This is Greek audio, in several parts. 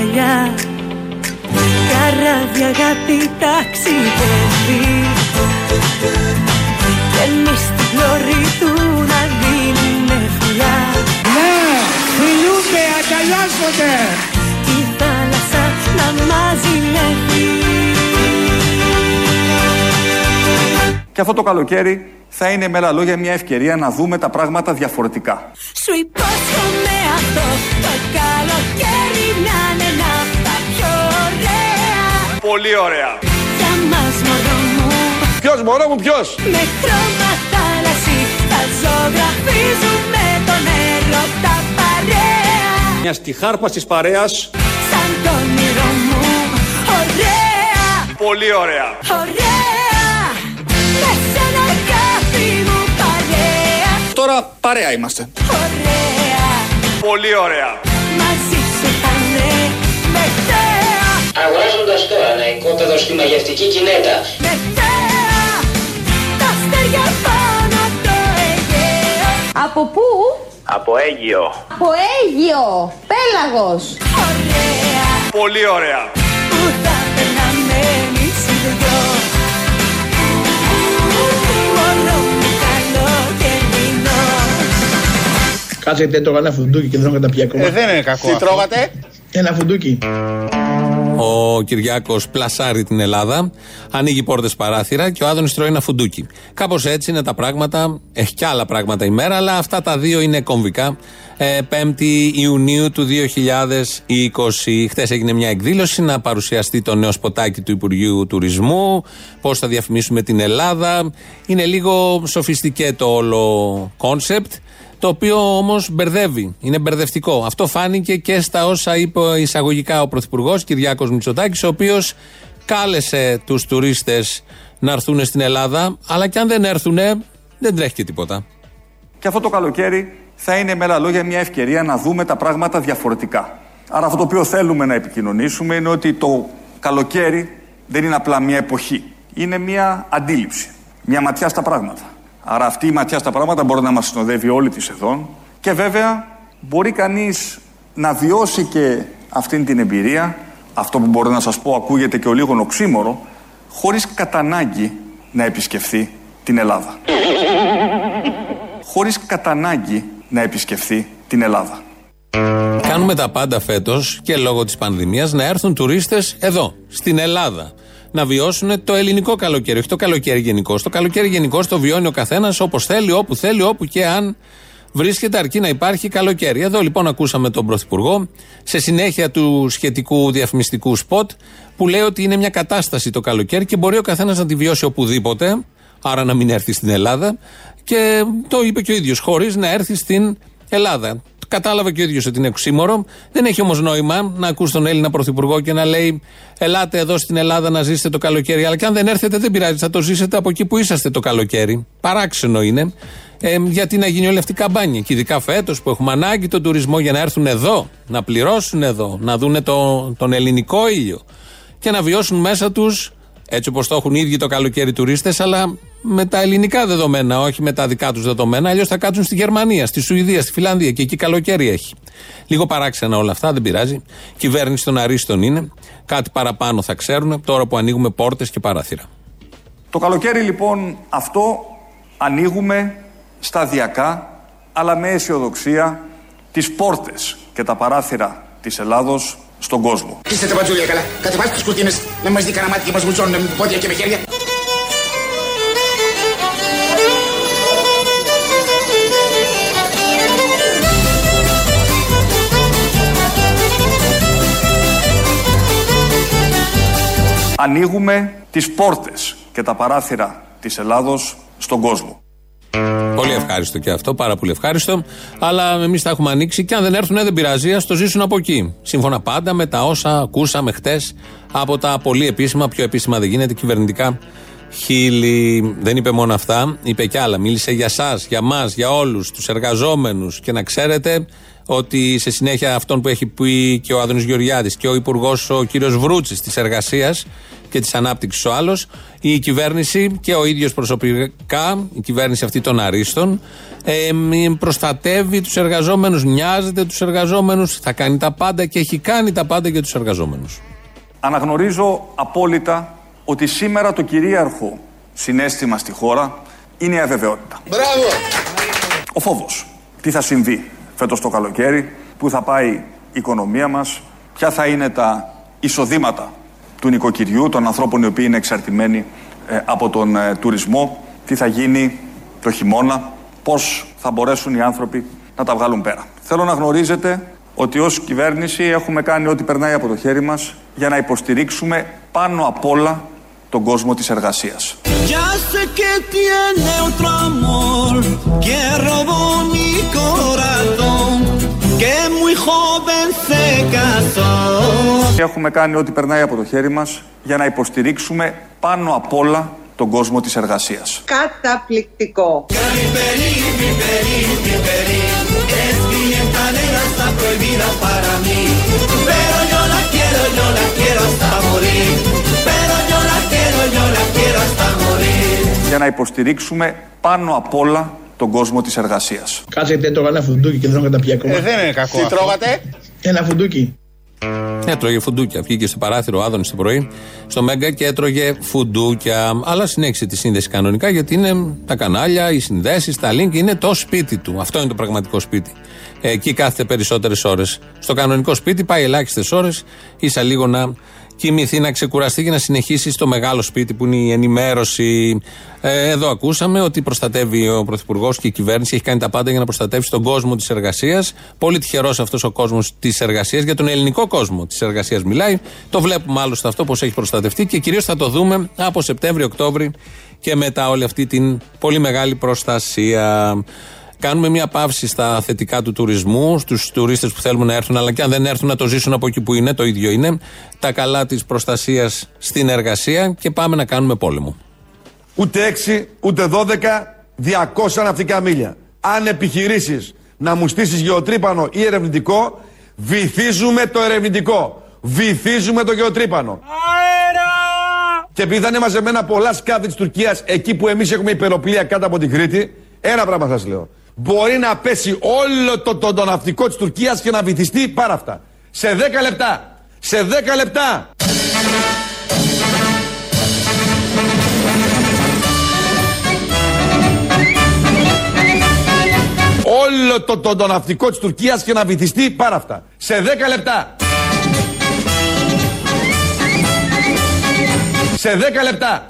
αγκαλιά Καράβια αγάπη ταξιδεύει. Και εμείς στην πλώρη του να δίνουμε φιλιά Ναι, φιλούνται, αγκαλιάζονται. Τη θάλασσα να μας ζηλεύει Και αυτό το καλοκαίρι θα είναι με άλλα λόγια μια ευκαιρία να δούμε τα πράγματα διαφορετικά. Σου υπόσχομαι αυτό το καλοκαίρι Πολύ ωραία. Για μας μωρό μου Ποιος μωρό μου ποιος; Με χρώμα θάλασσι θα ζωγραφίζουμε τον έρωτα παρέα Μια στη χάρπα της παρέας. Σαν το όνειρο μου Ωραία, Πολύ ωραία. ωραία Με σένα αγάπη μου παρέα Τώρα παρέα είμαστε. Ωραία, Πολύ ωραία. μαζί Αγοράζοντας τώρα ένα οικόπεδο στη μαγευτική κινέτα Με θέα Τα αστέρια πάνω απ' το Αιγαίο Από πού; Από Αίγυο Από Αίγυο, Πέλαγος. Ωραία Πολύ ωραία. Που θα περνάμε εμείς οι δυο Μωρό μου καλοκαιρινό Κάτσε γιατί έτρωγα ένα φουντούκι και δεν έχω καταπιεί ακόμα. Ε, δεν είναι κακό. Τι αυτό. τρώγατε; Ένα φουντούκι. Ο Κυριάκος πλασάρει την Ελλάδα, ανοίγει πόρτες παράθυρα και ο Άδωνης τρώει ένα φουντούκι. Κάπως έτσι είναι τα πράγματα. Έχει κι άλλα πράγματα η μέρα, αλλά αυτά τα δύο είναι κομβικά. Ε, 5η Ιουνίου του 2020. Χθες έγινε μια εκδήλωση να παρουσιαστεί το νέο σποτάκι του Υπουργείου Τουρισμού. Πώς θα διαφημίσουμε την Ελλάδα. Είναι λίγο σοφιστικέ το όλο κόνσεπτ το οποίο όμως μπερδεύει. Είναι μπερδευτικό. Αυτό φάνηκε και στα όσα είπε εισαγωγικά ο Πρωθυπουργός Κυριάκος Μητσοτάκης, ο οποίος κάλεσε τους τουρίστες να έρθουν στην Ελλάδα, αλλά και αν δεν έρθουν, δεν τρέχει και τίποτα. Και αυτό το καλοκαίρι θα είναι με άλλα λόγια μια ευκαιρία να δούμε τα πράγματα διαφορετικά. Άρα αυτό το οποίο θέλουμε να επικοινωνήσουμε είναι ότι το καλοκαίρι δεν είναι απλά μια εποχή. Είναι μια αντίληψη. Μια ματιά στα πράγματα. Άρα αυτή η ματιά στα πράγματα μπορεί να μας συνοδεύει όλη της σεζόν και βέβαια μπορεί κανείς να βιώσει και αυτήν την εμπειρία αυτό που μπορώ να σας πω ακούγεται και ο λίγο οξύμορο χωρίς κατά ανάγκη να επισκεφθεί την Ελλάδα χωρίς κατά ανάγκη να επισκεφθεί την Ελλάδα. Κάνουμε τα πάντα φέτος και λόγω της πανδημίας να έρθουν τουρίστες εδώ, στην Ελλάδα. Να βιώσουν το ελληνικό καλοκαίρι, όχι το καλοκαίρι γενικώ. Το καλοκαίρι γενικώ το βιώνει ο καθένας όπως θέλει, όπου θέλει, όπου και αν βρίσκεται, αρκεί να υπάρχει καλοκαίρι. Εδώ λοιπόν ακούσαμε τον Πρωθυπουργό σε συνέχεια του σχετικού διαφημιστικού σποτ που λέει ότι είναι μια κατάσταση το καλοκαίρι και μπορεί ο καθένας να τη βιώσει οπουδήποτε, άρα να μην έρθει στην Ελλάδα. Και το είπε και ο ίδιος, χωρίς να έρθει στην Ελλάδα. Κατάλαβε και ο ίδιος ότι είναι οξύμορο. Δεν έχει όμως νόημα να ακούς τον Έλληνα Πρωθυπουργό και να λέει: Ελάτε εδώ στην Ελλάδα να ζήσετε το καλοκαίρι. Αλλά και αν δεν έρθετε, δεν πειράζει, θα το ζήσετε από εκεί που είσαστε το καλοκαίρι. Παράξενο είναι. Ε, γιατί να γίνει όλη αυτή η καμπάνια. Και ειδικά φέτος που έχουμε ανάγκη τον τουρισμό για να έρθουν εδώ, να πληρώσουν εδώ, να δουν το, τον ελληνικό ήλιο και να βιώσουν μέσα τους έτσι όπως το έχουν οι ίδιοι το καλοκαίρι τουρίστες, αλλά με τα ελληνικά δεδομένα, όχι με τα δικά τους δεδομένα. Αλλιώς θα κάτσουν στη Γερμανία, στη Σουηδία, στη Φιλανδία και εκεί καλοκαίρι έχει. Λίγο παράξενα όλα αυτά, δεν πειράζει. Κυβέρνηση των αρίστων είναι. Κάτι παραπάνω θα ξέρουν τώρα που ανοίγουμε πόρτες και παράθυρα. Το καλοκαίρι λοιπόν αυτό ανοίγουμε σταδιακά αλλά με αισιοδοξία τις πόρτες και τα παράθυρα της Ελλάδος στον κόσμο. Είστε τα πατζούλια καλά. Κατεβάστε τις κουρτίνες να μας δει κανένα μάτι και μας βουτσώνουν με πόδια και με χέρια. Ανοίγουμε τις πόρτες και τα παράθυρα της Ελλάδος στον κόσμο. Πολύ ευχάριστο και αυτό, πάρα πολύ ευχάριστο. Αλλά εμείς τα έχουμε ανοίξει και αν δεν έρθουν, δεν πειράζει, ας το ζήσουν από εκεί. Σύμφωνα πάντα με τα όσα ακούσαμε χτες από τα πολύ επίσημα, πιο επίσημα δεν γίνεται, κυβερνητικά χείλη. Δεν είπε μόνο αυτά, είπε κι άλλα. Μίλησε για εσά, για εμά, για όλους τους εργαζόμενους. Και να ξέρετε ότι σε συνέχεια αυτών που έχει πει και ο Άδωνης Γεωργιάδης και ο Υπουργός ο κύριος Βρούτσης της Εργασίας και της Ανάπτυξης ο άλλος, η κυβέρνηση και ο ίδιος προσωπικά, η κυβέρνηση αυτή των Αρίστων, ε, προστατεύει τους εργαζόμενους, νοιάζεται τους εργαζόμενους, θα κάνει τα πάντα και έχει κάνει τα πάντα για τους εργαζόμενους. Αναγνωρίζω απόλυτα ότι σήμερα το κυρίαρχο συνέστημα στη χώρα είναι η αβεβαιότητα. Μπράβο! Ο φόβος. Τι θα συμβεί; Φέτος το καλοκαίρι, πού θα πάει η οικονομία μας, ποια θα είναι τα εισοδήματα του νοικοκυριού, των ανθρώπων οι οποίοι είναι εξαρτημένοι ε, από τον ε, τουρισμό, τι θα γίνει το χειμώνα, πώς θα μπορέσουν οι άνθρωποι να τα βγάλουν πέρα. Θέλω να γνωρίζετε ότι ως κυβέρνηση έχουμε κάνει ό,τι περνάει από το χέρι μας για να υποστηρίξουμε πάνω απ' όλα τον κόσμο της εργασίας. Ya sé que tiene otro amor que robó mi corazón, que muy joven se casó. Έχουμε κάνει ό,τι περνάει από το χέρι μας για να υποστηρίξουμε πάνω απ' όλα τον κόσμο της εργασίας. Καταπληκτικό. Για να υποστηρίξουμε πάνω απ' όλα τον κόσμο της εργασίας. Κάτσε γιατί έτρωγα ένα φουντούκι και δεν τρώγα τα ακόμα. Ε, δεν είναι κακό Τι αυτό. τρώγατε; Ένα φουντούκι. Έτρωγε φουντούκια. Βγήκε στο παράθυρο ο Άδωνης το πρωί στο Μέγκα και έτρωγε φουντούκια. Αλλά συνέχισε τη σύνδεση κανονικά γιατί είναι τα κανάλια, οι συνδέσεις, τα link είναι το σπίτι του. Αυτό είναι το πραγματικό σπίτι. Εκεί κάθεται περισσότερες ώρες. Στο κανονικό σπίτι πάει ελάχιστες ώρες, ίσα λίγο να κοιμηθεί, να ξεκουραστεί και να συνεχίσει στο μεγάλο σπίτι που είναι η ενημέρωση. Ε, εδώ ακούσαμε ότι προστατεύει ο Πρωθυπουργός και η κυβέρνηση έχει κάνει τα πάντα για να προστατεύσει τον κόσμο της εργασίας. Πολύ τυχερός αυτός ο κόσμος της εργασίας, για τον ελληνικό κόσμο της εργασίας μιλάει. Το βλέπουμε άλλωστε αυτό πώς έχει προστατευτεί και κυρίως θα το δούμε από Σεπτέμβριο-Οκτώβρη και μετά όλη αυτή την πολύ μεγάλη προστασία. Κάνουμε μια παύση στα θετικά του τουρισμού, στους τουρίστες που θέλουν να έρθουν, αλλά και αν δεν έρθουν να το ζήσουν από εκεί που είναι, το ίδιο είναι. Τα καλά της προστασίας στην εργασία και πάμε να κάνουμε πόλεμο. Ούτε 6, ούτε 12, 200 ναυτικά μίλια. Αν επιχειρήσεις να μου στήσεις γεωτρύπανο ή ερευνητικό, βυθίζουμε το ερευνητικό. Βυθίζουμε το γεωτρύπανο. Και επειδή θα είναι μαζεμένα πολλά σκάφη της Τουρκίας εκεί που εμείς έχουμε υπεροπλία κάτω από την Κρήτη, ένα πράγμα σας λέω. Μπορεί να πέσει όλο το, το, το ναυτικό της Τουρκίας και να βυθιστεί πάρα αυτά. Σε 10 λεπτά. Σε 10 λεπτά. όλο το, το, το ναυτικό της Τουρκίας και να βυθιστεί πάρα αυτά. Σε 10 λεπτά. Σε 10 λεπτά.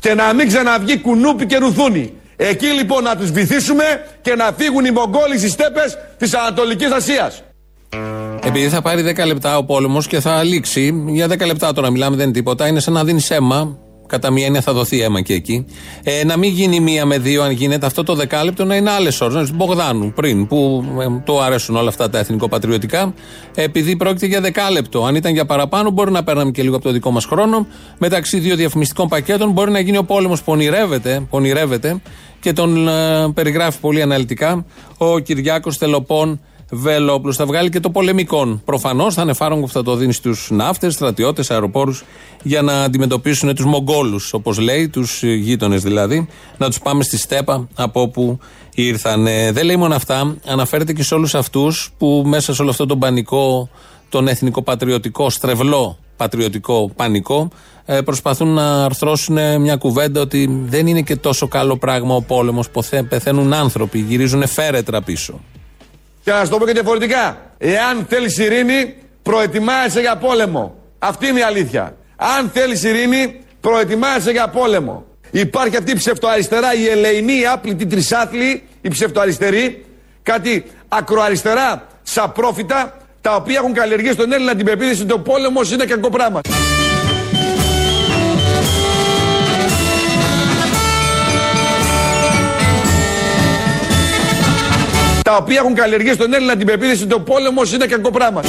Και να μην ξαναβγεί κουνούπι και ρουθούνι. Εκεί λοιπόν να τους βυθίσουμε και να φύγουν οι Μογγόλοι στις στέπες της Ανατολικής Ασίας. Επειδή θα πάρει 10 λεπτά ο πόλεμος και θα λήξει, για 10 λεπτά τώρα μιλάμε, δεν είναι τίποτα, είναι σαν να δίνεις αίμα. Κατά μία έννοια θα δοθεί αίμα και εκεί. Ε, να μην γίνει μία με δύο, αν γίνεται αυτό το δεκάλεπτο, να είναι άλλες ώρες. Στην Μπογδάνου πριν, που ε, του αρέσουν όλα αυτά τα εθνικοπατριωτικά. Επειδή πρόκειται για δεκάλεπτο. Αν ήταν για παραπάνω, μπορεί να παίρναμε και λίγο από το δικό μας χρόνο. Μεταξύ δύο διαφημιστικών πακέτων μπορεί να γίνει ο πόλεμος που ονειρεύεται, που ονειρεύεται και τον ε, περιγράφει πολύ αναλυτικά ο Κυριάκος Τελοπών Βελόπουλος. Θα βγάλει και το πολεμικό. Προφανώς θα είναι φάρμακο που θα το δίνει στους ναύτες, στρατιώτες, αεροπόρους για να αντιμετωπίσουν τους Μογγόλους, όπως λέει, τους γείτονες δηλαδή, να τους πάμε στη στέπα από όπου ήρθαν. Ε, Δεν λέει μόνο αυτά, αναφέρεται και σε όλους αυτούς που μέσα σε όλο αυτό τον πανικό, τον εθνικοπατριωτικό, στρεβλό πατριωτικό πανικό, ε, προσπαθούν να αρθρώσουν μια κουβέντα ότι δεν είναι και τόσο καλό πράγμα ο πόλεμος. Πεθαίνουν άνθρωποι, γυρίζουν φέρετρα πίσω. Και να σου το πω και διαφορετικά. Εάν θέλεις ειρήνη, προετοιμάζεσαι για πόλεμο. Αυτή είναι η αλήθεια. Αν θέλεις ειρήνη, προετοιμάζεσαι για πόλεμο. Υπάρχει αυτή η ψευτοαριστερά, η ελεηνή, η άπλητη τρισάθλη, η ψευτοαριστερή, κάτι ακροαριστερά, σαπρόφητα, τα οποία έχουν καλλιεργήσει στον Έλληνα την πεποίθηση ότι ο πόλεμος είναι κακό πράγμα. Τα οποία έχουν καλλιεργήσει στον Έλληνα την πεποίθηση ότι ο πόλεμος είναι κακό πράγμα.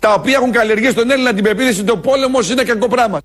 τα οποία έχουν καλλιεργήσει στον Έλληνα την πεποίθηση ότι ο πόλεμος είναι κακό πράγμα.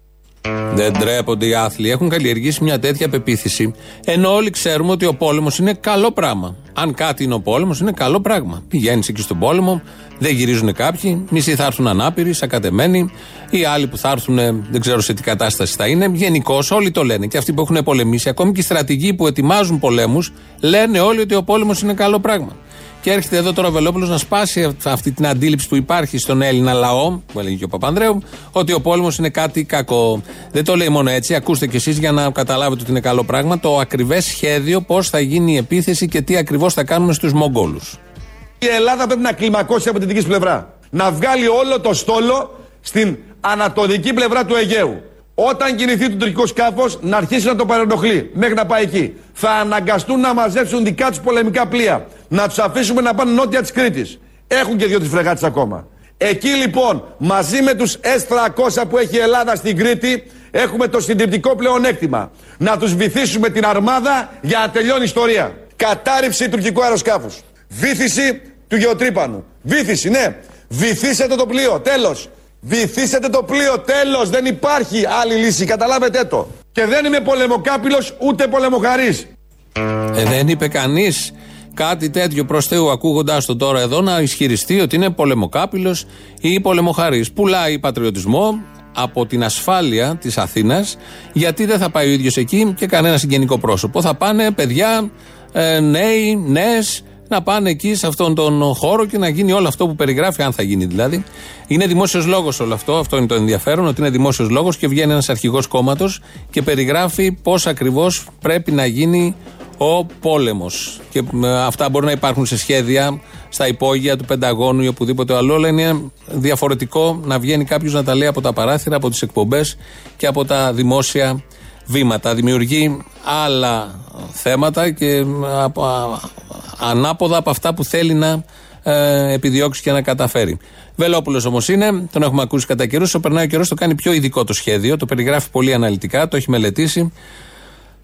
Δεν τρέπονται οι άθλοι. Έχουν καλλιεργήσει μια τέτοια πεποίθηση. Ενώ όλοι ξέρουμε ότι ο πόλεμος είναι καλό πράγμα. Αν κάτι είναι ο πόλεμος, είναι καλό πράγμα. Πηγαίνεις εκεί στον πόλεμο, δεν γυρίζουν κάποιοι, μισοί θα έρθουν ανάπηροι, σακατεμένοι, οι άλλοι που θα έρθουν δεν ξέρω σε τι κατάσταση θα είναι. Γενικώς όλοι το λένε. Και αυτοί που έχουν πολεμήσει, ακόμη και οι στρατηγοί που ετοιμάζουν πολέμους, λένε όλοι ότι ο πόλεμος είναι καλό πράγμα. Και έρχεται εδώ τώρα ο Βελόπουλος να σπάσει αυτή την αντίληψη που υπάρχει στον Έλληνα λαό, που έλεγε και ο Παπανδρέου, ότι ο πόλεμος είναι κάτι κακό. Δεν το λέει μόνο έτσι. Ακούστε κι εσείς για να καταλάβετε ότι είναι καλό πράγμα το ακριβές σχέδιο πώς θα γίνει η επίθεση και τι ακριβώς θα κάνουμε στους Μογγόλους. Η Ελλάδα πρέπει να κλιμακώσει από την δική πλευρά. Να βγάλει όλο το στόλο στην ανατολική πλευρά του Αιγαίου. Όταν κινηθεί το τουρκικό σκάφος, να αρχίσει να το παρενοχλεί μέχρι να πάει εκεί. Θα αναγκαστούν να μαζέψουν δικά τους πολεμικά πλοία. Να τους αφήσουμε να πάνε νότια της Κρήτης. Έχουν και δύο-τρει φρεγάτες ακόμα. Εκεί λοιπόν, μαζί με τους S300 που έχει η Ελλάδα στην Κρήτη, έχουμε το συντριπτικό πλεονέκτημα. Να τους βυθίσουμε την αρμάδα για να τελειώνει η ιστορία. Κατάρριψη τουρκικού αεροσκάφους. Βύθιση του γεωτρύπανου. Βύθιση, ναι. Βυθίσετε το πλοίο. Τέλος. Βυθίσετε το πλοίο. Τέλος. Δεν υπάρχει άλλη λύση. Καταλάβετε το. Και δεν είμαι πολεμοκάπηλος ούτε πολεμοχαρής. Ε, δεν είπε κανείς κάτι τέτοιο προς Θεού, ακούγοντά το τώρα εδώ, να ισχυριστεί ότι είναι πολεμοκάπηλος ή πολεμοχαρής. Πουλάει πατριωτισμό από την ασφάλεια της Αθήνας, γιατί δεν θα πάει ο ίδιος εκεί και κανένα συγγενικό πρόσωπο. Θα πάνε παιδιά, ε, νέοι, νέες, να πάνε εκεί σε αυτόν τον χώρο και να γίνει όλο αυτό που περιγράφει, αν θα γίνει δηλαδή. Είναι δημόσιος λόγος όλο αυτό, αυτό είναι το ενδιαφέρον, ότι είναι δημόσιος λόγος και βγαίνει ένας αρχηγός κόμματος και περιγράφει πώς ακριβώς πρέπει να γίνει ο πόλεμος. Και αυτά μπορεί να υπάρχουν σε σχέδια, στα υπόγεια του Πενταγώνου ή οπουδήποτε άλλο, αλλά είναι διαφορετικό να βγαίνει κάποιος να τα λέει από τα παράθυρα, από τις εκπομπές και από τα δημόσια βήματα. Δημιουργεί άλλα θέματα και ανάποδα από αυτά που θέλει να ε, επιδιώξει και να καταφέρει. Βελόπουλος όμως είναι, τον έχουμε ακούσει κατά καιρούς. Όσο περνάει ο καιρός, το κάνει πιο ειδικό το σχέδιο, το περιγράφει πολύ αναλυτικά, το έχει μελετήσει.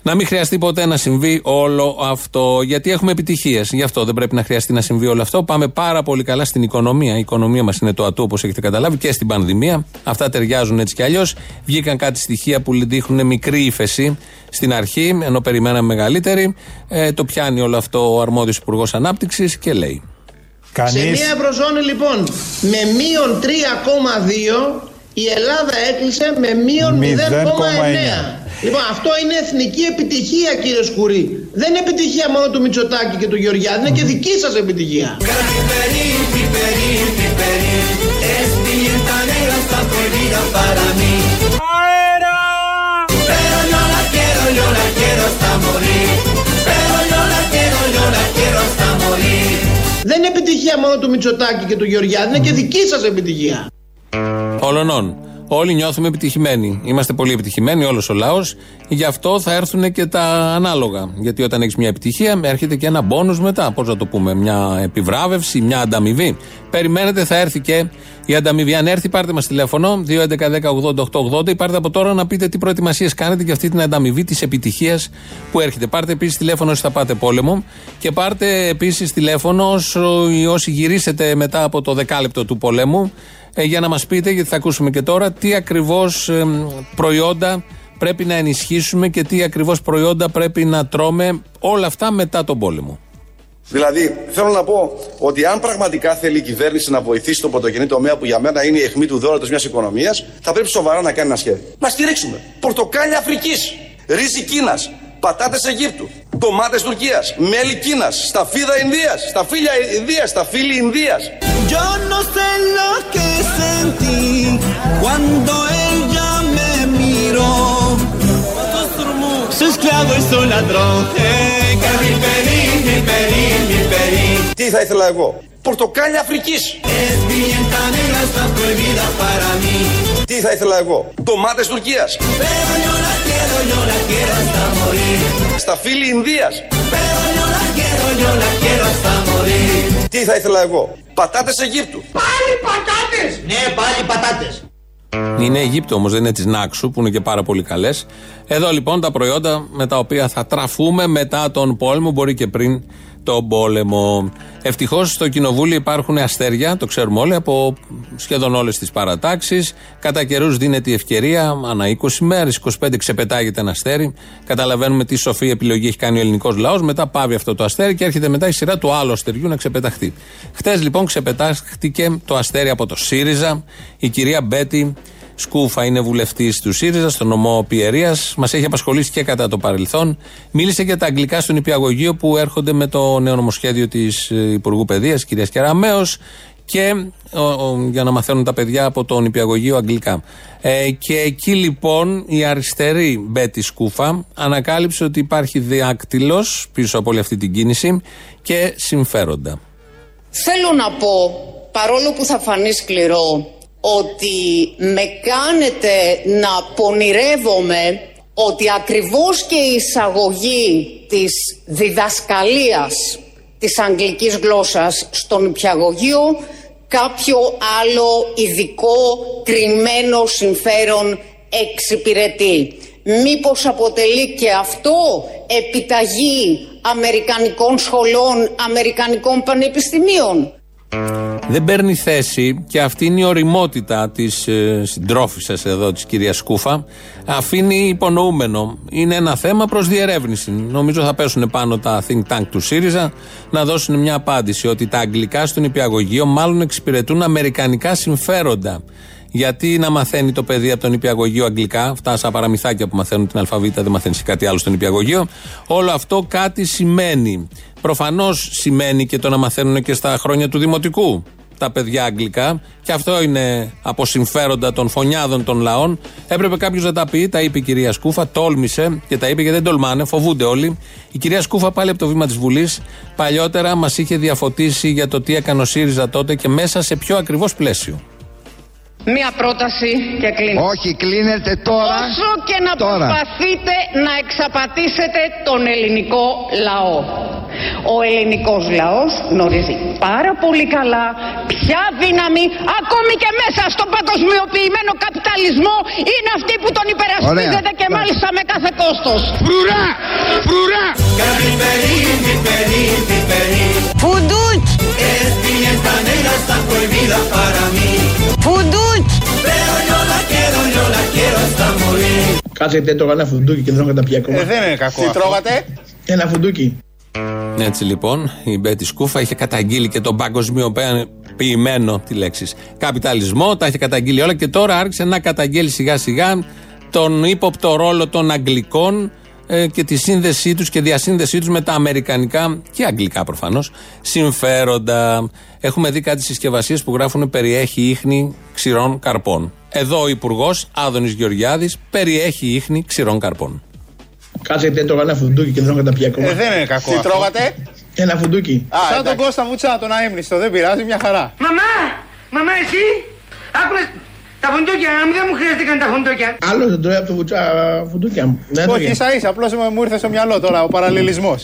Να μην χρειαστεί ποτέ να συμβεί όλο αυτό, γιατί έχουμε επιτυχίες. Γι' αυτό δεν πρέπει να χρειαστεί να συμβεί όλο αυτό. Πάμε πάρα πολύ καλά στην οικονομία. Η οικονομία μας είναι το ατού, όπως έχετε καταλάβει, και στην πανδημία. Αυτά ταιριάζουν έτσι κι αλλιώς. Βγήκαν κάτι στοιχεία που δείχνουν μικρή ύφεση στην αρχή, ενώ περιμέναμε μεγαλύτερη. Ε, το πιάνει όλο αυτό ο αρμόδιος Υπουργός Ανάπτυξης και λέει. Κανείς... Σε μια ευρωζώνη λοιπόν με μείον 3,2 η Ελλάδα έκλεισε με μείον 0,9. Λοιπόν, αυτό είναι εθνική επιτυχία, κύριε Σκουρή. Δεν είναι επιτυχία μόνο του Μητσοτάκη και του Γεωργιάδη, είναι και δική σας επιτυχία. Δεν είναι επιτυχία μόνο του Μητσοτάκη και του Γεωργιάδη, είναι και δική σας επιτυχία. Όλων Όλοι νιώθουμε επιτυχημένοι. Είμαστε πολύ επιτυχημένοι, όλος ο λαός. Γι' αυτό θα έρθουν και τα ανάλογα. Γιατί όταν έχεις μια επιτυχία, έρχεται και ένα μπόνους μετά. Πώς να το πούμε, μια επιβράβευση, μια ανταμοιβή. Περιμένετε, θα έρθει και η ανταμοιβή. Αν έρθει, πάρτε μας τηλέφωνο 2.11.10.80.880 ή πάρτε από τώρα να πείτε τι προετοιμασίες κάνετε για αυτή την ανταμοιβή της επιτυχίας που έρχεται. Πάρτε επίσης τηλέφωνο όσοι θα πάτε πόλεμο και πάρτε επίσης τηλέφωνο όσοι γυρίσετε μετά από το δεκάλεπτο του πολέμου ε, για να μας πείτε, γιατί θα ακούσουμε και τώρα, τι ακριβώς προϊόντα πρέπει να ενισχύσουμε και τι ακριβώς προϊόντα πρέπει να τρώμε όλα αυτά μετά τον πόλεμο. Δηλαδή, θέλω να πω ότι αν πραγματικά θέλει η κυβέρνηση να βοηθήσει τον πρωτογενή τομέα που για μένα είναι η αιχμή του δώρατος μιας οικονομίας, θα πρέπει σοβαρά να κάνει ένα σχέδιο. Να στηρίξουμε. Πορτοκάλια Αφρικής, ρύζι Κίνας, πατάτες Αιγύπτου, ντομάτες Τουρκίας, μέλι Κίνας, σταφίδα Ινδίας, σταφύλια Ινδίας, σταφύλι Ινδίας. Yo no sé lo que sentí cuando ella me miró. Su esclavo y su ladrón. Mi περί, mi περί, mi περί. Τι θα ήθελα εγώ. Πορτοκάλια Αφρικής. Τι θα ήθελα εγώ. Ντομάτες Τουρκίας. Στα φίλη Ινδίας. Τι θα ήθελα εγώ. Πατάτες Αιγύπτου. Πάλι πατάτες. Ναι, πάλι πατάτες. Είναι Αιγύπτο όμως, δεν είναι της Νάξου που είναι και πάρα πολύ καλές. Εδώ λοιπόν τα προϊόντα με τα οποία θα τραφούμε μετά τον πόλεμο, μπορεί και πριν τον πόλεμο. Ευτυχώς στο κοινοβούλιο υπάρχουν αστέρια, το ξέρουμε όλοι, από σχεδόν όλες τις παρατάξεις. Κατά καιρούς δίνεται η ευκαιρία, ανά 20 μέρες, 25 ξεπετάγεται ένα αστέρι. Καταλαβαίνουμε τι σοφή επιλογή έχει κάνει ο ελληνικός λαός. Μετά πάβει αυτό το αστέρι και έρχεται μετά η σειρά του άλλου αστεριού να ξεπεταχτεί. Χθες λοιπόν ξεπετάχτηκε το αστέρι από το ΣΥΡΙΖΑ. Η κυρία Μπέτη Σκούφα είναι βουλευτής του ΣΥΡΙΖΑ στο νομό Πιερίας. Μας έχει απασχολήσει και κατά το παρελθόν. Μίλησε για τα αγγλικά στον υπηαγωγείο που έρχονται με το νέο νομοσχέδιο της ε, Υπουργού Παιδείας, κυρίας Κεραμέο, και για να μαθαίνουν τα παιδιά από τον υπηαγωγείο αγγλικά. Ε, και εκεί λοιπόν η αριστερή Μπέτη Σκούφα ανακάλυψε ότι υπάρχει διάκτυλος πίσω από όλη αυτή την κίνηση και συμφέροντα. Θέλω να πω, παρόλο που θα φανεί σκληρό, ότι με κάνετε να πονηρεύομαι ότι ακριβώς και η εισαγωγή της διδασκαλίας της αγγλικής γλώσσας στον υπηαγωγείο κάποιο άλλο ειδικό κρυμμένο συμφέρον εξυπηρετεί. Μήπως αποτελεί και αυτό επιταγή Αμερικανικών σχολών, Αμερικανικών πανεπιστημίων; Δεν παίρνει θέση και αυτή είναι η οριμότητα της ε, συντρόφισσας εδώ, της κυρίας Σκούφα. Αφήνει υπονοούμενο. Είναι ένα θέμα προς διερεύνηση. Νομίζω θα πέσουν πάνω τα think tank του ΣΥΡΙΖΑ να δώσουν μια απάντηση ότι τα αγγλικά στον υπηαγωγείο μάλλον εξυπηρετούν αμερικανικά συμφέροντα. Γιατί να μαθαίνει το παιδί από τον υπηαγωγείο αγγλικά, αυτά σαν παραμυθάκια που μαθαίνουν την αλφαβήτα, δεν μαθαίνεις κάτι άλλο στον υπηαγωγείο. Όλο αυτό κάτι σημαίνει. Προφανώς σημαίνει και το να μαθαίνουν και στα χρόνια του δημοτικού τα παιδιά αγγλικά και αυτό είναι από συμφέροντα των φωνιάδων των λαών. Έπρεπε κάποιος να τα πει, τα είπε η κυρία Σκούφα, τόλμησε και τα είπε και δεν τολμάνε, φοβούνται όλοι. Η κυρία Σκούφα πάλι από το βήμα της Βουλής παλιότερα μας είχε διαφωτίσει για το τι έκανε ο ΣΥΡΙΖΑ τότε και μέσα σε ποιο ακριβώς πλαίσιο. Μία πρόταση και κλείνω. Όχι, κλείνετε τώρα. Όσο και να τώρα. προσπαθείτε να εξαπατήσετε τον ελληνικό λαό. Ο ελληνικός λαός γνωρίζει πάρα πολύ καλά ποια δύναμη ακόμη και μέσα στον παγκοσμιοποιημένο καπιταλισμό είναι αυτή που τον υπερασπίζεται και μάλιστα με κάθε κόστος. Φρουρά! Φρουρά! Φουντούκι! Κάτσε γιατί τρώγα ένα φουντούκι και δεν τρώγα τα πια ακόμα. Ε, δεν είναι κακό. Τι αυτό. τρώγατε; Ένα φουντούκι. Έτσι λοιπόν, η Μπέτη Σκούφα είχε καταγγείλει και τον παγκοσμιοποιημένο τη λέξη καπιταλισμό, τα είχε καταγγείλει όλα και τώρα άρχισε να καταγγέλει σιγά σιγά τον ύποπτο ρόλο των Αγγλικών ε, και τη σύνδεσή τους και διασύνδεσή τους με τα Αμερικανικά και Αγγλικά προφανώς συμφέροντα. Έχουμε δει κάτι συσκευασίες που γράφουν περιέχει ίχνη ξηρών καρπών. Εδώ ο Υπουργός Άδωνης Γεωργιάδης περιέχει ίχνη ξηρών καρπών. Κάτσε γιατί τρώγα ένα φουντούκι και δεν τρώγα τα πια ακόμα. Ε, δεν είναι κακό. Τι αυτό. τρώγατε; Ένα φουντούκι. Α, Σαν τον εντάξει. Κώστα Βουτσά, τον αείμνηστο, δεν πειράζει, μια χαρά. Μαμά! Μαμά εσύ! Άκουλες τα φουντούκια, να μην δεν μου χρειάστηκαν τα φουντούκια. Άλλο δεν τρώει από τα βουτσά φουντούκια μου. Δεν Όχι, τρώγε. ίσα ίσα, απλώς μου ήρθε στο μυαλό τώρα ο παραλληλισμός.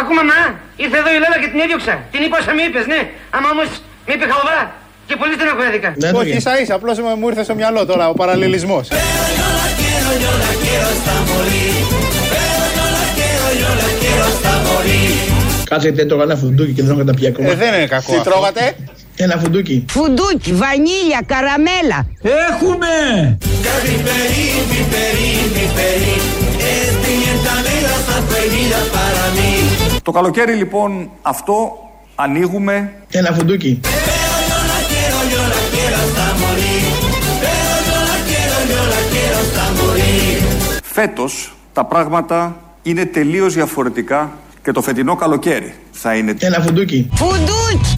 Άκου μαμά, ήρθε εδώ η Λέλα και την έδιωξα. Την είπα όσα με είπες, ναι. Άμα όμως με είπε χαλαβά. Και πολύ στεναχωρέθηκα. Δεν Όχι, τρώγε. ίσα ίσα, απλώς μου ήρθε στο μυαλό τώρα ο παραλληλισμός. Κάτσε γιατί τρώγα ένα φουντούκι και δεν τρώγα τα πια ακόμα. Ε, δεν είναι κακό. Τι αυτό. τρώγατε; Ένα φουντούκι. Φουντούκι, βανίλια, καραμέλα. Το καλοκαίρι λοιπόν αυτό ανοίγουμε Ένα φουντούκι. φέτος τα πράγματα είναι τελείως διαφορετικά και το φετινό καλοκαίρι θα είναι Ένα φουντούκι. Φουντούκι!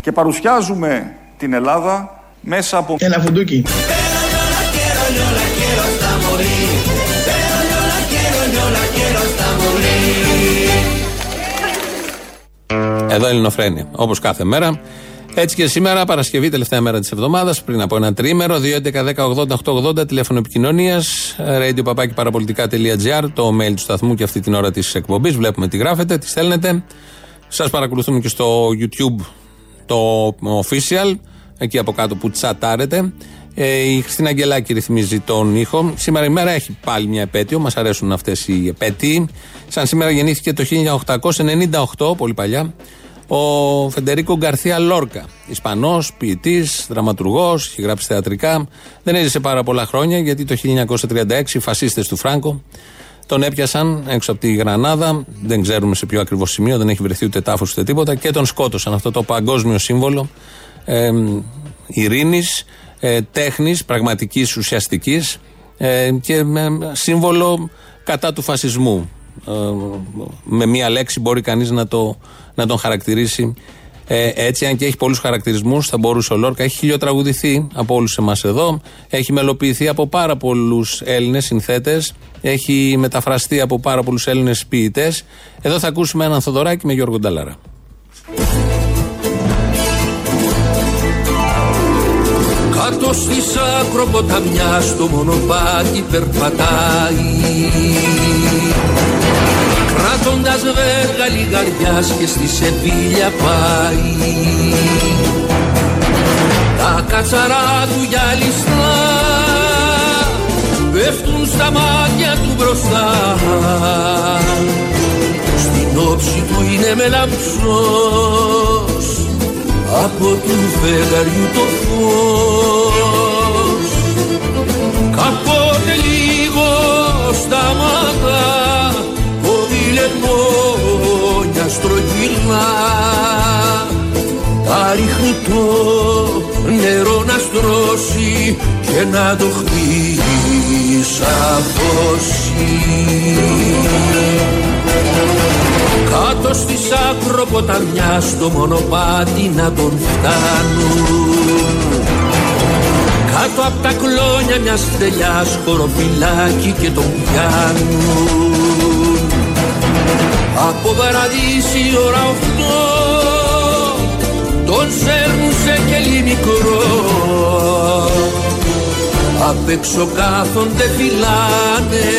και παρουσιάζουμε την Ελλάδα μέσα από Ένα φουντούκι. Εδώ Ελληνοφρένια. Όπως κάθε μέρα. Έτσι και σήμερα, Παρασκευή, τελευταία μέρα της εβδομάδας, πριν από ένα τρίμερο, 2.11.10.80.880, τηλέφωνο επικοινωνίας, radio.parapolitica.gr, το mail του σταθμού και αυτή την ώρα της εκπομπής. Βλέπουμε τι γράφετε, τι στέλνετε. Σας παρακολουθούμε και στο YouTube το official, εκεί από κάτω που τσατάρετε. Ε, η Χριστίνα Αγγελάκη ρυθμίζει τον ήχο. Σήμερα η μέρα έχει πάλι μια επέτειο. Μας αρέσουν αυτές οι επέτειοι. Σαν σήμερα γεννήθηκε το 1898, πολύ παλιά, ο Φεντερίκο Γκαρθία Λόρκα. Ισπανός, ποιητής, δραματουργός, έχει γράψει θεατρικά. Δεν έζησε πάρα πολλά χρόνια γιατί το 1936 οι φασίστες του Φράγκο τον έπιασαν έξω από τη Γρανάδα. Δεν ξέρουμε σε ποιο ακριβώς σημείο, δεν έχει βρεθεί ούτε τάφος ούτε τίποτα. Και τον σκότωσαν. Αυτό το παγκόσμιο σύμβολο ε, ειρήνης, ε, τέχνης, πραγματικής ουσιαστικής ε, και με σύμβολο κατά του φασισμού. Ε, με μία λέξη μπορεί κανείς να, να τον χαρακτηρίσει ε, έτσι, αν και έχει πολλούς χαρακτηρισμούς, θα μπορούσε ο Λόρκα. Έχει χιλιοτραγουδηθεί από όλους εμάς εδώ. Έχει μελοποιηθεί από πάρα πολλούς Έλληνες συνθέτες. Έχει μεταφραστεί από πάρα πολλούς Έλληνες ποιητές. Εδώ θα ακούσουμε έναν Θοδωράκι με Γιώργο Νταλάρα. Κάτω στη ακροποταμιά στο μονοπάτι περπατάει Κράτοντας βέργα λιγαριάς και στη Σεβίλια πάει. Τα κατσαρά του γυαλιστά πέφτουν στα μάτια του μπροστά. Στην όψη του είναι μελαμψός από του φεγγαριού το φως. Κάποτε λίγο σταματά στρογγυλά. Τα ρίχνει το νερό να στρώσει και να το χρυσαφώσει κάτω στη ακροποταμιά στο μονοπάτι να τον φτάνουν. Κάτω απ' τα κλόνια μιας θελιάς χωροφυλάκι και τον πιάνουν από παραδείσι ώρα οχτώ τον σέρνουν σε κελί μικρό Απ' έξω κάθονται φυλάνε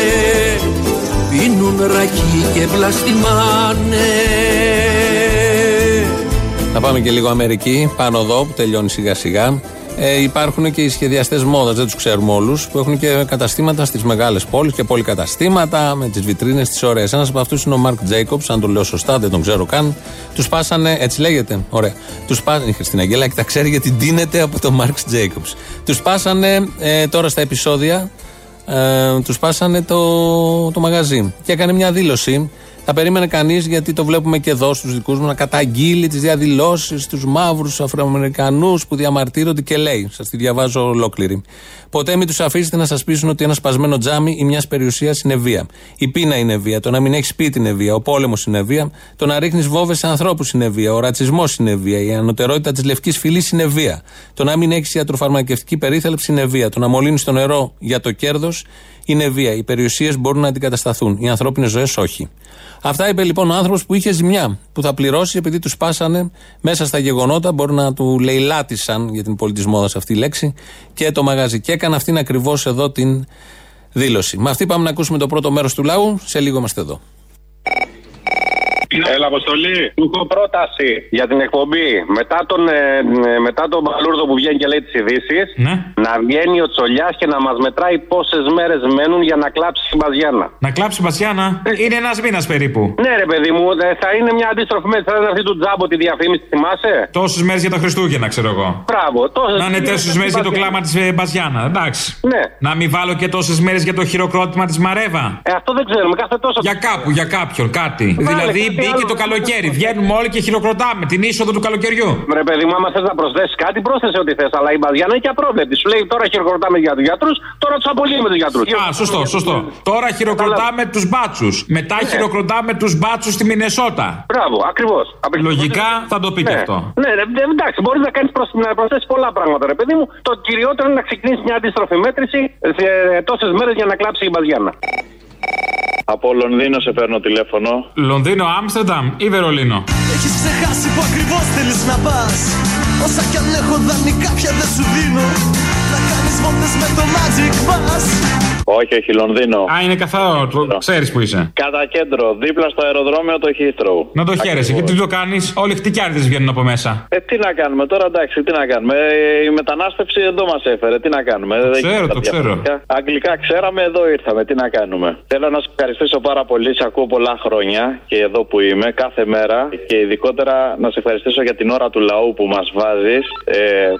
πίνουν ρακί και βλαστημάνε. Να πάμε και λίγο Αμερική πάνω εδώ που τελειώνει σιγά σιγά ε, υπάρχουν και οι σχεδιαστές μόδας, δεν τους ξέρουμε όλους, που έχουν και καταστήματα στις μεγάλες πόλεις και πολυκαταστήματα με τις βιτρίνες τις ωραίες. Ένας από αυτούς είναι ο Μαρκ Τζέικοπ, αν το λέω σωστά, δεν τον ξέρω καν. Τους πάσανε, έτσι λέγεται, ωραία. Τους πάσανε, η Χριστίνα Αγγέλα τα ξέρει γιατί ντύνεται από τον Μαρκ Τζέικοπ. Τους πάσανε ε, τώρα στα επεισόδια, ε, τους πάσανε το, το μαγαζί και έκανε μια δήλωση θα περίμενε κανείς, γιατί το βλέπουμε και εδώ στους δικούς μου, να καταγγείλει τις διαδηλώσεις τους μαύρους Αφροαμερικανούς που διαμαρτύρονται και λέει. Σας τη διαβάζω ολόκληρη. Ποτέ μην τους αφήσετε να σας πείσουν ότι ένα σπασμένο τζάμι ή μιας περιουσίας είναι βία. Η πείνα είναι βία. Το να μην έχεις σπίτι είναι βία. Ο πόλεμος είναι βία. Το να ρίχνεις βόβε σε ανθρώπους είναι βία. Ο ρατσισμός είναι βία. Η ανωτερότητα της λευκής φυλής είναι βία. Το να μην έχεις ιατροφαρμακευτική περίθαλψη είναι βία. Το να μολύνεις το νερό για το κέρδος είναι βία. Οι περιουσίες μπορούν να αντικατασταθούν. Οι ανθρώπινες ζωές όχι. Αυτά είπε λοιπόν ο άνθρωπος που είχε ζημιά, που θα πληρώσει επειδή τους πάσανε μέσα στα γεγονότα. Μπορεί να του λαιλάτισαν, για την πολιτισμό σε αυτή η λέξη, και το μαγαζί. Και έκανε αυτήν ακριβώς εδώ την δήλωση. Με αυτή πάμε να ακούσουμε το πρώτο μέρος του λαού. Σε λίγο είμαστε εδώ. Έλα, Αποστολή. Του έχω πρόταση για την εκπομπή. Μετά τον, ε, ε μετά τον Μπαλούρδο που βγαίνει και λέει τις ειδήσεις, ναι. να βγαίνει ο Τσολιάς και να μας μετράει πόσες μέρες μένουν για να κλάψει η Μπαζιάνα. Να κλάψει η Μπαζιάνα. Είναι ένας μήνας περίπου. Ναι, ρε παιδί μου, ε, θα είναι μια αντίστροφη μέτρη. Θα είναι αυτή του τζάμπο τη διαφήμιση, θυμάσαι; Τόσες μέρες για τα Χριστούγεννα, ξέρω εγώ. Μπράβο, τόσες Να είναι τόσε μέρες για το κλάμα της ε, Μπαζιάνα. Εντάξει. Ναι. Να μην βάλω και τόσες μέρες για το χειροκρότημα της Μαρέβα. Ε, αυτό δεν ξέρουμε. Κάθε τόσο. Για κάπου, για κάποιον, κάτι. δηλαδή μπήκε το καλοκαίρι. Βγαίνουμε όλοι και χειροκροτάμε την είσοδο του καλοκαιριού. Ρε παιδί μου, άμα θες να προσθέσει κάτι, πρόσθεσε ό,τι θες. Αλλά η Μπαζιάνα είναι και απρόβλεπτη. Σου λέει τώρα χειροκροτάμε για τους γιατρούς, τώρα τους απολύουμε τους γιατρούς. Α, σωστό, σωστό. Τώρα χειροκροτάμε τους μπάτσους. Μετά Ναι. χειροκροτάμε τους μπάτσους στη Μινεσότα. Μπράβο, ακριβώς. Λογικά θα το πει και αυτό. Ναι, ρε, ρε, εντάξει, μπορείς να κάνεις να προσθέσεις πολλά πράγματα, ρε παιδί μου. Το κυριότερο είναι να ξεκινήσεις μια αντίστροφη μέτρηση σε τόσες μέρες για να κλάψει η Μπαζιάνα. Από Λονδίνο σε παίρνω τηλέφωνο. Λονδίνο, Άμστερνταμ ή Βερολίνο; Έχεις ξεχάσει που ακριβώς θέλεις να πας Όσα κι αν έχω δανεικά πια δεν σου δίνω Θα κάνεις βόλτες με το magic bus Όχι, όχι, Λονδίνο. Α, είναι καθαρό. Το ξέρεις που είσαι. Κατά κέντρο, δίπλα στο αεροδρόμιο το Heathrow. Να το χαίρεσαι. Και τι το κάνεις, Όλοι οι χτυκιάριδε βγαίνουν από μέσα. Ε, τι να κάνουμε τώρα, εντάξει, τι να κάνουμε. Ε, η μετανάστευση εδώ μας έφερε. Τι να κάνουμε. Δεν ξέρω, έχει το κάποια ξέρω. διαφορετικά. Αγγλικά ξέραμε, εδώ ήρθαμε. Τι να κάνουμε. Θέλω να σας ευχαριστήσω πάρα πολύ. Σε ακούω πολλά χρόνια και εδώ που είμαι, κάθε μέρα. Και ειδικότερα να σε ευχαριστήσω για την ώρα του λαού που μας βάζεις. Ε,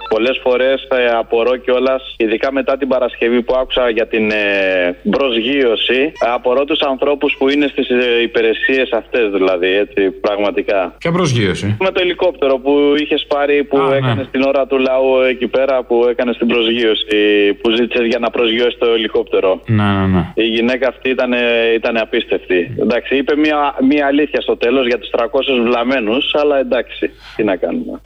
Πολλές φορές ε, απορώ κιόλας, ειδικά μετά την Παρασκευή που άκουσα για την ε, προσγείωση. Απορώ τους ανθρώπους που είναι στις ε, υπηρεσίες αυτές, δηλαδή, έτσι, πραγματικά. Ποια προσγείωση; Με το ελικόπτερο που είχες πάρει, που Α, ναι. έκανες την ώρα του λαού εκεί πέρα, που έκανες την προσγείωση, που ζήτησες για να προσγειώσει το ελικόπτερο. Ναι, ναι, ναι. Η γυναίκα αυτή ήταν, ήταν απίστευτη. Εντάξει, είπε μια, μια αλήθεια στο τέλος για τους 300 βλαμμένους, αλλά εντάξει, τι να κάνουμε.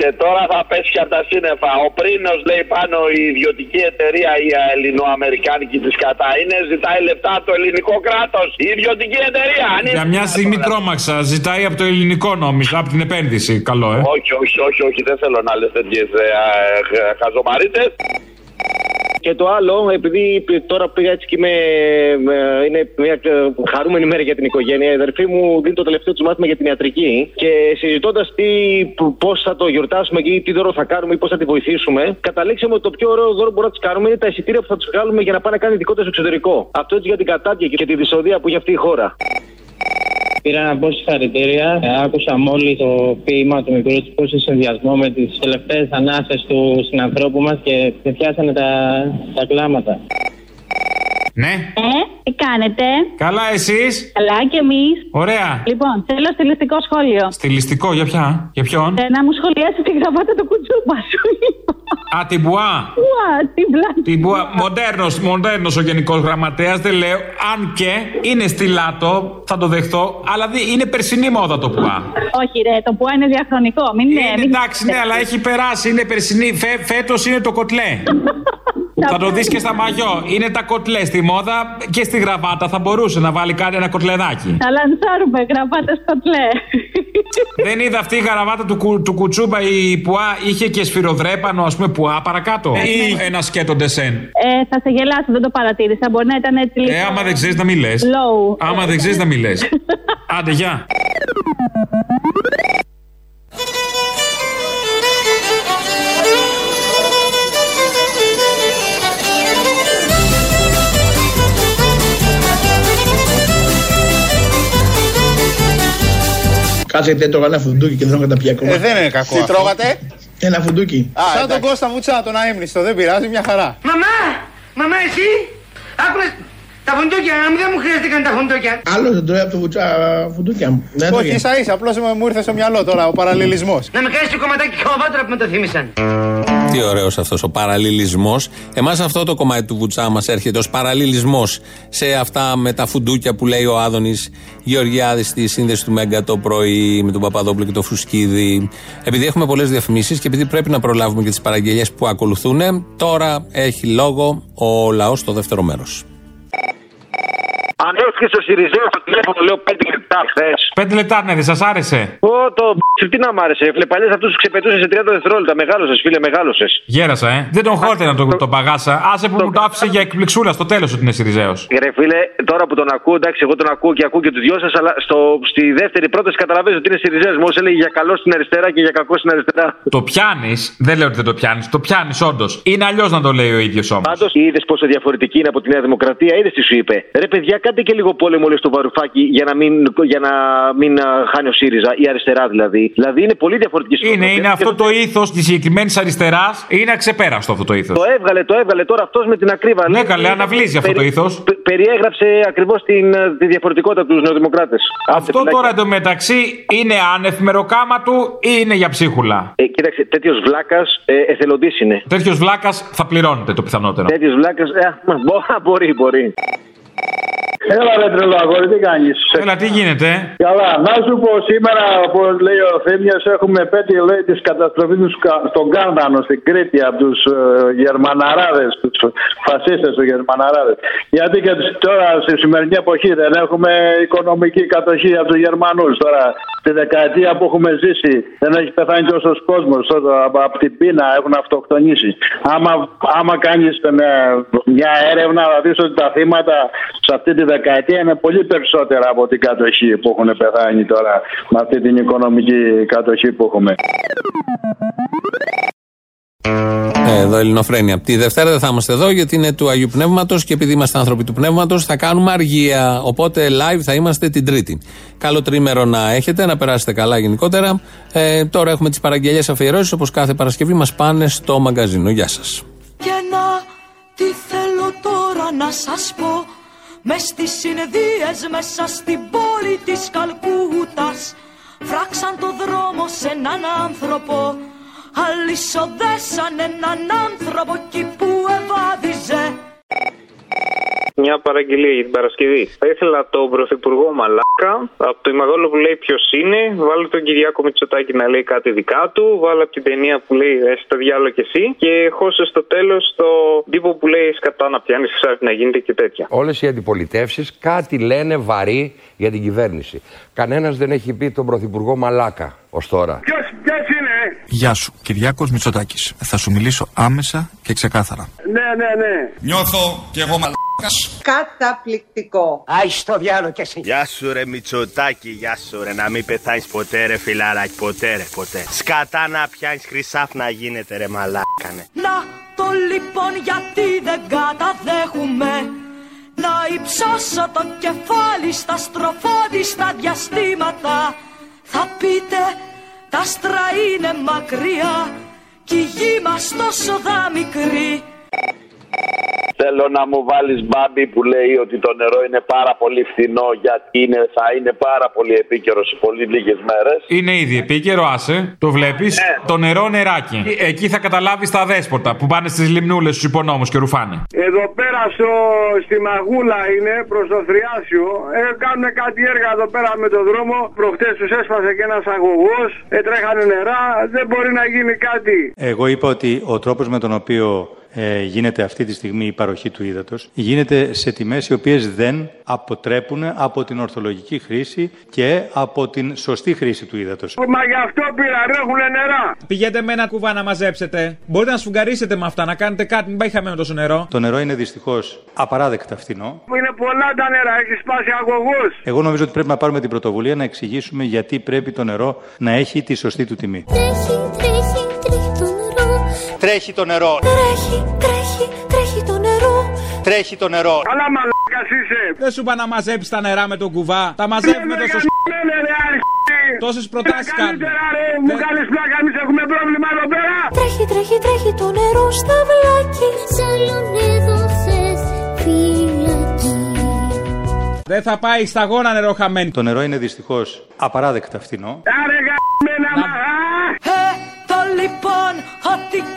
Και τώρα θα πέσει και από τα σύννεφα. Ο Πρίνος λέει πάνω η ιδιωτική εταιρεία, η ελληνοαμερικάνικη της κατά είναι, ζητάει λεφτά από το ελληνικό κράτος. Η ιδιωτική εταιρεία. Αν είναι Για μια στιγμή τρόμαξα. Ζητάει από το ελληνικό νόμιζα, από την επένδυση. Καλό, ε. Όχι, όχι, όχι, όχι, δεν θέλω να λες τέτοιες χαζομαρίτες. Και το άλλο, επειδή τώρα πήγα έτσι και είμαι, ε, είναι μια ε, χαρούμενη μέρα για την οικογένεια, η αδερφή μου δίνει το τελευταίο του μάθημα για την ιατρική και συζητώντας πώς θα το γιορτάσουμε και τι δώρο θα κάνουμε ή πώς θα τη βοηθήσουμε, καταλήξαμε ότι το πιο ωραίο δώρο που μπορούμε να της κάνουμε είναι τα εισιτήρια που θα τους βγάλουμε για να πάνε να κάνει δικό του εξωτερικό. Αυτό έτσι για την κατάτια και τη δυσοδεία που έχει αυτή η χώρα. Πήρα να πω συγχαρητήρια. Ε, Άκουσα μόλις το ποίημα του μικρού του σε συνδυασμό με τις τελευταίες ανάσες του συνανθρώπου μας και με πιάσανε τα, τα κλάματα. Ναι. Ε, τι κάνετε; Καλά, εσείς; Καλά και εμείς. Ωραία. Λοιπόν, θέλω στιλιστικό σχόλιο. Στιλιστικό, για ποια, για ποιον; Ε, να μου σχολιάσει τη γραβάτα του κουτσούπα σου. Α, την Μπουά. Ουα, την πλάτη. Την Μπουά. Μοντέρνος, μοντέρνος ο γενικός γραμματέας, δεν λέω. Αν και είναι στυλάτο, θα το δεχτώ. Αλλά δι- είναι περσινή μόδα το Μπουά. Όχι, ρε, το που είναι διαχρονικό. Μην είναι. Είναι εντάξει, ναι, αλλά έχει περάσει, είναι περσινή. Φε, Φέτος είναι το κοτλέ. Θα το δεις και στα μαγιό. Είναι τα κοτλές στη μόδα και στη γραβάτα. Θα μπορούσε να βάλει κάτι ένα κοτλεδάκι. Θα λανσάρουμε γραβάτες στο τλέ. Δεν είδα αυτή η γραβάτα του, κου- του κουτσούμπα η πουά είχε και σφυροδρέπανο, ας πούμε, πουά παρακάτω. Ή ένα σκέτο ντεσέν. Ε, θα σε γελάσω, δεν το παρατήρησα. Μπορεί να ήταν έτσι λίγο. Ε, άμα δεν ξέρεις να μην λε. Low. Άμα δεν ξέρεις να μην λε. Άντε, γεια. Κάτσε γιατί έτρωγα ένα φουντούκι και δεν έχω καταπιεί ακόμα. Ε, δεν είναι κακό. Τι αυτό. τρώγατε; Ένα φουντούκι. Σαν τον Κώστα Βουτσά, τον αείμνηστο. Δεν πειράζει, μια χαρά. Μαμά! Μαμά, εσύ! Άκουλες τα φουντούκια, να μην δεν μου χρειάστηκαν τα φουντούκια. Άλλο δεν τρώει από το βουτσά φουντούκια μου. Δεν Όχι, έτρωγε. ίσα ίσα, απλώς μου ήρθε στο μυαλό τώρα ο παραλληλισμός. Να με κάνεις το κομματάκι χαβάτρα που με το θύμισαν. Τι ωραίος αυτός ο παραλληλισμός. Εμάς αυτό το κομμάτι του βουτσά μας έρχεται ως παραλληλισμός σε αυτά με τα φουντούκια που λέει ο Άδωνης Γεωργιάδης στη σύνδεση του Μέγκα το πρωί με τον Παπαδόπουλο και το Φουσκίδη. Επειδή έχουμε πολλές διαφημίσεις και επειδή πρέπει να προλάβουμε και τις παραγγελίες που ακολουθούν, τώρα έχει λόγο ο λαός στο δεύτερο μέρος. Ανέφυγε στο Σιριζέο στο τηλέφωνο, λέω 5 λεπτά χθες. Πέντε λεπτά, ναι, δεν σας άρεσε. Ω, το μπ***ι, τι να μ' άρεσε. Φίλε, παλιές αυτούς τους ξεπετούσες σε 30 δευτερόλεπτα. Μεγάλωσες, φίλε, μεγάλωσες. Γέρασα, ε. Δεν τον χόρτε να τον το παγάσα. Άσε που μου το άφησε για εκπληξούλα στο τέλος ότι είναι Σιριζέος. Ρε φίλε, τώρα που τον ακούω, εντάξει, εγώ τον ακούω και ακούω και τους δυο σας, αλλά στο, στη δεύτερη πρόταση καταλαβαίνω ότι είναι Σιριζέος. Μόλις έλεγε για καλό στην αριστερά και για κακό στην αριστερά. Το πιάνεις, δεν λέω ότι δεν το πιάνεις. Το πιάνεις όντως. Είναι αλλιώς να το λέει ο ίδιος όμως. Πάντως, είδες πόσο διαφορετική είναι από τη Νέα Δημοκρατία, είδες τι σου είπε. Ρε παιδιά, κάντε και λίγο πόλεμο λέει, στο βαρουφάκι για να μην, για να μην α, χάνει ο ΣΥΡΙΖΑ, η αριστερά δηλαδή. Δηλαδή είναι πολύ διαφορετική στο Είναι, είναι αυτό το ήθος της συγκεκριμένης αριστεράς. Είναι αξεπέραστο αυτό το ήθος. Το έβγαλε, το έβγαλε τώρα αυτός με την ακρίβεια. Ναι, καλέ, αναβλύζει αυτό το ήθος. Περιέγραψε ακριβώς τη διαφορετικότητα τους νεοδημοκράτες. Αυτό τώρα εντωμεταξύ είναι άνευ μεροκάμα του ή είναι για ψίχουλα; Ε, κοίταξε, τέτοιος βλάκας ε, εθελοντής είναι. Τέτοιος βλάκας θα πληρώνεται το πιθανότερο. Τέτοιος βλάκας. Ε, μα, μπο- μπορεί, μπορεί. Έλα ρε τρελό αγόρι, τι κάνεις; Έλα, τι γίνεται; Καλά, να σου πω σήμερα, όπως λέει ο Θήμιος, έχουμε πέτει λέει τη καταστροφή τους Κα- στον Κάρδανο στην Κρήτη από τους ε, Γερμαναράδες, τους φασίστες τους Γερμαναράδες. Γιατί και τους- τώρα στη σημερινή εποχή δεν έχουμε οικονομική κατοχή από τους Γερμανούς. Τώρα τη δεκαετία που έχουμε ζήσει δεν έχει πεθάνει τόσος κόσμος από, από την πείνα, έχουν αυτοκτονήσει. Άμα, άμα κάνεις μια έρευνα, θα δεις ότι τα θύματα σε αυτή τη δεκαετία είναι πολύ περισσότερα από την κατοχή που έχουν πεθάνει τώρα με αυτή την οικονομική κατοχή που έχουμε. Ε, Εδώ Ελληνοφρένια. Τη Δευτέρα δεν θα είμαστε εδώ γιατί είναι του Αγίου Πνεύματος και επειδή είμαστε άνθρωποι του Πνεύματος θα κάνουμε αργία. Οπότε live θα είμαστε την Τρίτη. Καλό τρίμερο να έχετε, να περάσετε καλά γενικότερα. Ε, τώρα έχουμε τις παραγγελίε αφιερώσεις όπως κάθε Παρασκευή μας πάνε στο μαγκαζίνο. Γεια σας. Και να τι θέλω τώρα να σας πω μες στις συνεδρίες μέσα στην πόλη της Καλκούτας Φράξαν το δρόμο σε έναν άνθρωπο. Αλυσοδέσαν έναν άνθρωπο εκεί που ευάδιζε Μια παραγγελία για την Παρασκευή. Θα ήθελα τον Πρωθυπουργό Μαλάκα, από το Ημαγόλο που λέει ποιος είναι, βάλω τον Κυριάκο Μητσοτάκη να λέει κάτι δικά του, βάλω από την ταινία που λέει Εσύ το διάλογο και εσύ, και χώσε στο τέλος το τύπο που λέει Σκατά να πιάνει, ξάρτη να γίνεται και τέτοια. Όλες οι αντιπολιτεύσεις κάτι λένε βαρύ για την κυβέρνηση. Κανένας δεν έχει πει τον Πρωθυπουργό Μαλάκα ως τώρα. Ποιος, ποιος είναι. Γεια σου, Κυριάκος Μητσοτάκης. Θα σου μιλήσω άμεσα και ξεκάθαρα. Ναι, ναι, ναι. Νιώθω κι εγώ μαλάκας. Καταπληκτικό. Άι στο διάλογο και εσύ. Γεια σου ρε Μητσοτάκη, γεια σου ρε, να μην πεθάνεις ποτέ ρε φιλαράκι, ποτέ ρε, ποτέ. Σκατά να πιάνεις χρυσάφ να γίνεται ρε μαλάκανε. Να το λοιπόν γιατί δεν καταδέχουμε Να υψώσω το κεφάλι στα στροφόδιστα διαστήματα. Θα πείτε τα άστρα είναι μακριά Κι η γη μας τόσο δα μικρή Θέλω να μου βάλεις μπάμπι που λέει ότι το νερό είναι πάρα πολύ φθηνό γιατί είναι, θα είναι πάρα πολύ επίκαιρο σε πολύ λίγες μέρες. Είναι ήδη επίκαιρο, άσε. Το βλέπεις; Το νερό νεράκι. Ε, Εκεί θα καταλάβεις τα δέσποτα που πάνε στις λιμνούλες στους υπονόμους και ρουφάνε. Εδώ πέρα στο, στη Μαγούλα είναι προς το Θριάσιο. Ε, κάνουν κάτι έργα εδώ πέρα με το δρόμο. Προχτές τους έσπασε και ένας αγωγός. Ε, τρέχανε νερά. Δεν μπορεί να γίνει κάτι. Εγώ είπα ότι ο τρόπος με τον οποίο ε, γίνεται αυτή τη στιγμή η παροχή του ύδατος γίνεται σε τιμές οι οποίες δεν αποτρέπουν από την ορθολογική χρήση και από την σωστή χρήση του ύδατος. Μα γι' αυτό πήρα, ρέχουνε νερά. Πηγαίνετε με ένα κουβά να μαζέψετε. Μπορείτε να σφουγγαρίσετε με αυτά, να κάνετε κάτι, μην πάει χαμένο τόσο νερό. Το νερό είναι δυστυχώς απαράδεκτα φθηνό. Είναι πολλά τα νερά, έχει σπάσει αγωγούς. Εγώ νομίζω ότι πρέπει να πάρουμε την πρωτοβουλία να εξηγήσουμε γιατί πρέπει το νερό να έχει τη σωστή του τιμή. Τρέχει, τρέχει, τρέχει το νερό. Τρέχει το νερό. Τρέχει, τρέχει, τρέχει το νερό Τρέχει το νερό. Αλλά μαλάκας είσαι. Δεν σου είπα να μαζέψεις τα νερά με τον κουβά. Τα μαζεύουμε τόσο. Ναι, ρε, αρχή. Τόσες προτάσεις κάνουμε. Καλύτερα ρε, μου κάνεις πλάκα, εμείς έχουμε πρόβλημα εδώ πέρα. Τρέχει, τρέχει, τρέχει το νερό στα βλάκι Σαλον έδωσες φυλακή Δεν θα πάει σταγόνα νερό χαμένη. Το νερό είναι δυστυχώς απαράδεκτα φθηνό. Άρε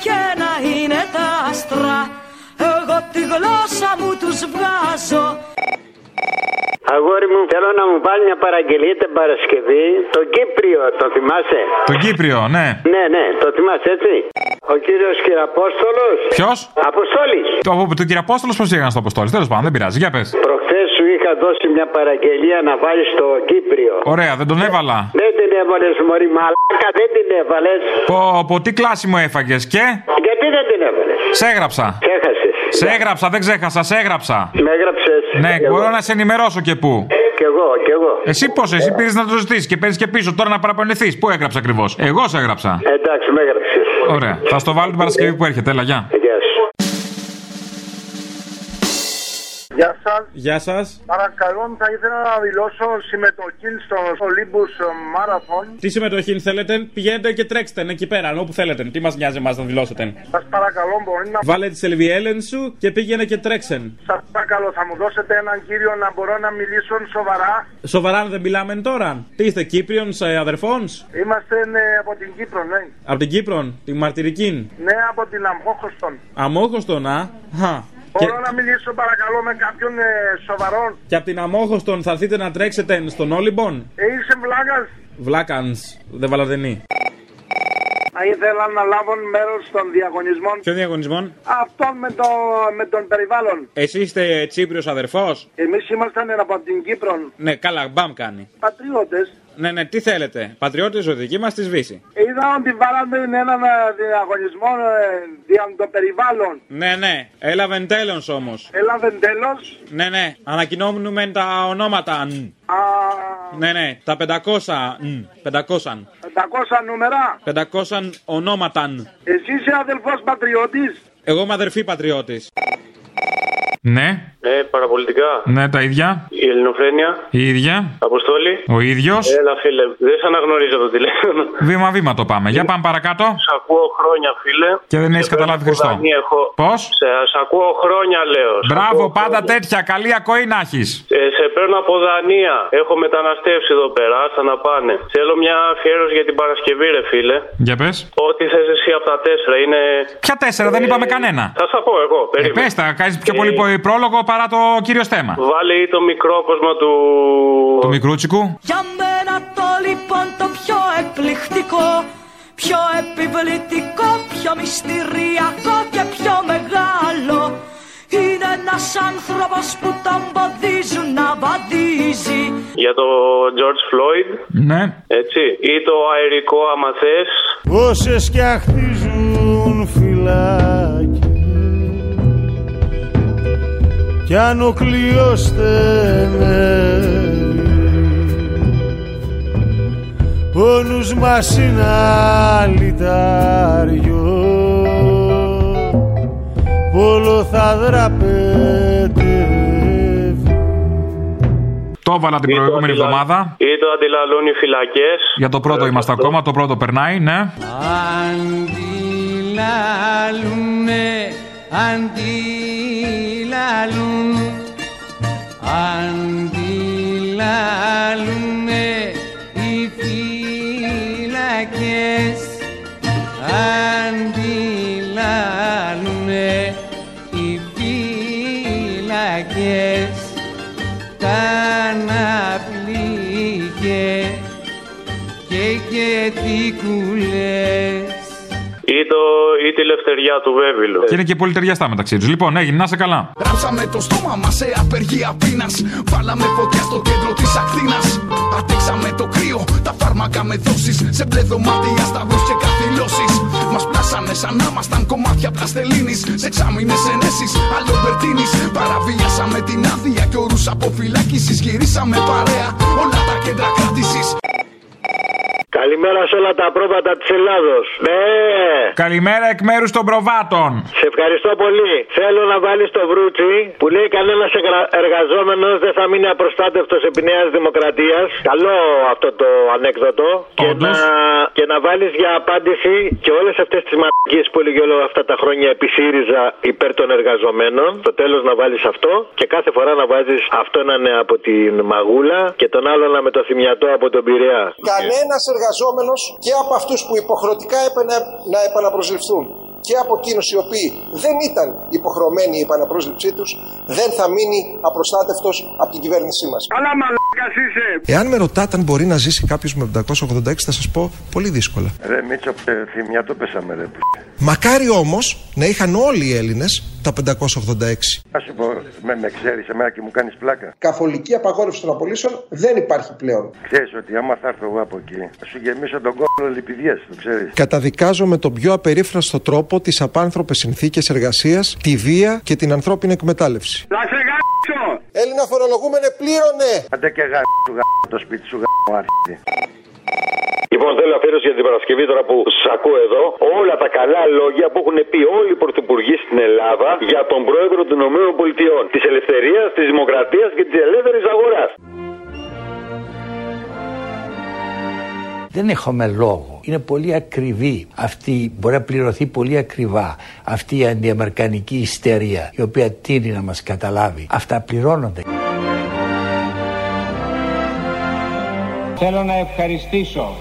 και να είναι τα άστρα Εγώ τη γλώσσα μου τους βγάζω Αγόρι μου, θέλω να μου βάλει μια παραγγελία την Παρασκευή. Το Κύπριο, το θυμάσαι; Το Κύπριο, ναι. Ναι, ναι, το θυμάσαι έτσι. Ο κύριος Κυραπόστολος; Ποιος; Αποστόλης. Το, το κύριο Απόστολο πώς πήγαν στο Αποστόλη. Τέλος πάντων, δεν πειράζει. Για πες. Προχθές σου είχα δώσει μια παραγγελία να βάλεις το Κύπριο. Ωραία, δεν τον έβαλα. Δεν την έβαλες, Μωρή Μαλάκα, δεν την έβαλες. Πω, πω, τι κλάση μου έφαγες και; Γιατί δεν την έβαλες; Σε έγραψα. Ξέχασες. Σε έγραψα, δεν ξέχασα, σε έγραψα. Με έγραψες. Ναι, μπορώ να σε ενημερώσω και πού. Κι εγώ, κι εγώ. Εσύ πώς, εσύ πήρες να το ζητήσεις και παίρνεις και πίσω τώρα να παραπονεθείς. Πού έγραψα ακριβώς; Εγώ σε έγραψα. Εντάξει, με έγραψες. Ωραία. Θα στο βάλω την Παρασκευή που έρχεται. Έλα, γεια. Γεια σου. Γεια σας. Γεια σας. Παρακαλώ, θα ήθελα να δηλώσω συμμετοχή στο Olympus Marathon. Τι συμμετοχή θέλετε, πηγαίνετε και τρέξτε εκεί πέρα, όπου θέλετε. Τι μας νοιάζει εμάς να δηλώσετε; Σας παρακαλώ, μπορεί να... Βάλε τη σελβιέλεν σου και πήγαινε και τρέξεν. Σας παρακαλώ, θα μου δώσετε έναν κύριο να μπορώ να μιλήσω σοβαρά. Σοβαρά δεν μιλάμε τώρα. Τι είστε, Κύπριονς αδερφών. Είμαστε ναι, από την Κύπρο, ναι. Από την Κύπρο, την μαρτυρική. Ναι, από την Αμόχωστον. Αμόχωστον, α. Χα. Μπορώ να μιλήσω παρακαλώ με κάποιον ε, σοβαρόν. Και από την Αμόχωστον θα έρθετε να τρέξετε στον Όλυμπον; Ε, είσαι βλάκας. Βλάκανς, δεν βαλαδενή. Θα ήθελα να λάβουν μέρος των διαγωνισμών. Ποιο διαγωνισμό; Αυτών με, το, με τον περιβάλλον. Εσύ είστε Τσίπριος αδερφός; Εμείς ήμασταν από την Κύπρο. Ναι, καλά, μπαμ κάνει. Πατριώτες. Ναι, ναι, τι θέλετε. Πατριώτες ζωδική μας τη σβήσει. Είδα ότι βάλαμε έναν ε, διαγωνισμό ε, δια το περιβάλλον. Ναι, ναι, έλαβε τέλος όμως. Έλαβε τέλος. Ναι, ναι, ανακοινώνουμε τα ονόματα. νν. Α, Ναι, ναι, τα 500. νν, 500. 500 νούμερα. 500 ονόματα. νν. Εσύ είσαι αδελφός πατριώτης. Εγώ είμαι αδερφή πατριώτης. Ναι, Ναι, παραπολιτικά. ναι, τα ίδια. Η Ελληνοφρένεια. Η ίδια. Αποστόλη. Ο ίδιος. Έλα, φίλε. Δεν σε αναγνωρίζω το τηλέφωνο. Βήμα-βήμα το πάμε. Για πάμε παρακάτω. Σ' ακούω χρόνια, φίλε. Και δεν έχεις καταλάβει Χριστό. Δανία έχω. Πώς; Σε, σ' ακούω χρόνια, λέω. Σ' Μπράβο, ακούω πάντα χρόνια. τέτοια. Καλή ακοή να έχεις. Ε, σε παίρνω από Δανία. Έχω μεταναστεύσει εδώ πέρα. Άστα να πάνε. Θέλω μια αφιέρωση για την Παρασκευή, ρε φίλε. Για πες. Ό,τι θες εσύ από τα τέσσερα είναι. Ποια τέσσερα, δεν είπαμε κανένα. Θα σας πω εγώ. Ε, Περίμενε. πες τα, κάνεις πιο πολύ πρόλογο παρά το κύριο θέμα. Βάλε ή το μικρό κόσμο του. Του μικρούτσικου. Για μένα το λοιπόν το πιο εκπληκτικό Πιο επιβλητικό, πιο μυστηριακό και πιο μεγάλο Είναι ένας άνθρωπος που τον ποδίζουν να βαδίζει Για το George Floyd. Ναι. Έτσι. Ή το αερικό, άμα θες. Όσες κι αχτίζουν φυλάκι κι αν ο κλειός στενεύει ο νους μας είναι αλυτάριο όλο θα δραπετεύει Το έβαλα την προηγούμενη εβδομάδα. Ή το αντιλαλούν οι φυλακές. Για το πρώτο είμαστε ακόμα, το πρώτο περνάει, ναι. Αντιλαλούνε, αντιλαλούν Αντιλαλούνε οι φύλακες Αντιλαλούνε οι φύλακες Τα αναπλήκε και και τι κουλές Ή, το, ή τη λευτεριά του Βέβυλου. Και είναι και πολύ ταιριαστά μεταξύ τους. Λοιπόν, έγινε, να είσαι καλά. Ράψαμε το στόμα μας σε απεργία πείνας. Βάλαμε φωτιά στο κέντρο της Ακτίνας. Αντέξαμε το κρύο, τα φάρμακα με δόσεις. Σε μπλε δωμάτια, σταυρού και καθυλώσει. Μας πλάσανε σαν να ήμασταν κομμάτια πλαστελίνης. Σε εξάμεινε ενέσεις, αλλομπερτίνης. Παραβίασαμε την άδεια και όρους αποφυλάκησης. Γυρίσαμε παρέα όλα τα κέντρα κράτησης. Καλημέρα σε όλα τα πρόβατα της Ελλάδος. Ναι. Καλημέρα εκ μέρους των προβάτων. Σε ευχαριστώ πολύ. Θέλω να βάλεις το βρούτσι που λέει κανένας εργαζόμενος δεν θα μείνει απροστάτευτος επί Νέας Δημοκρατίας. Καλό αυτό το ανέκδοτο. Και να, και να βάλεις για απάντηση και όλες αυτές τις μαλακίες που έλεγε όλα αυτά τα χρόνια επί ΣΥΡΙΖΑ υπέρ των εργαζομένων. Στο τέλος να βάλεις αυτό και κάθε φορά να βάζεις αυτό να είναι από την Μαγούλα και τον άλλο να με το θυμιατό από τον Πειραιά. Κανένας εργαζόμενος και από αυτούς που υποχρεωτικά έπαιρνε να επαναπροσληφθούν και από εκείνους οι οποίοι δεν ήταν υποχρεωμένοι η επαναπρόσληψή τους, δεν θα μείνει απροστάτευτος από την κυβέρνησή μας. Αλλά μαλάκα είσαι. Εάν με ρωτάτε αν μπορεί να ζήσει κάποιος με 586, θα σας πω πολύ δύσκολα. Ρε Μίτσο, ε, θυμιά το πέσαμε ρε. Μακάρι όμως να είχαν όλοι οι Έλληνες τα 586. Α σου πω, με, με ξέρεις εμένα και μου κάνεις πλάκα. Καθολική απαγόρευση των απολύσεων δεν υπάρχει πλέον. Ξέρεις ότι άμα θα έρθω εγώ από εκεί, θα σου γεμίσω τον κόλλο λιπηδιές, το ξέρεις. Καταδικάζω με τον πιο απερίφραστο τρόπο τις απάνθρωπες συνθήκες εργασίας, τη βία και την ανθρώπινη εκμετάλλευση. Να σε γάμισω. Έλληνα φορολογούμενε, πλήρωνε! Άντε και γάμι σου γάμι το σπίτι σου γάμι άρχιτη. Λοιπόν, θέλω αφιέρωση για την Παρασκευή τώρα που σα ακούω εδώ. Όλα τα καλά λόγια που έχουν πει όλοι οι πρωθυπουργοί στην Ελλάδα για τον πρόεδρο των ΗΠΑ. Της ελευθερίας, της δημοκρατίας και της ελεύθερης αγοράς. Δεν έχουμε λόγο. Είναι πολύ ακριβή αυτή, μπορεί να πληρωθεί πολύ ακριβά αυτή η αντιαμερικανική ιστερία η οποία τίνει να μας καταλάβει. Αυτά πληρώνονται. Θέλω να ευχαριστήσω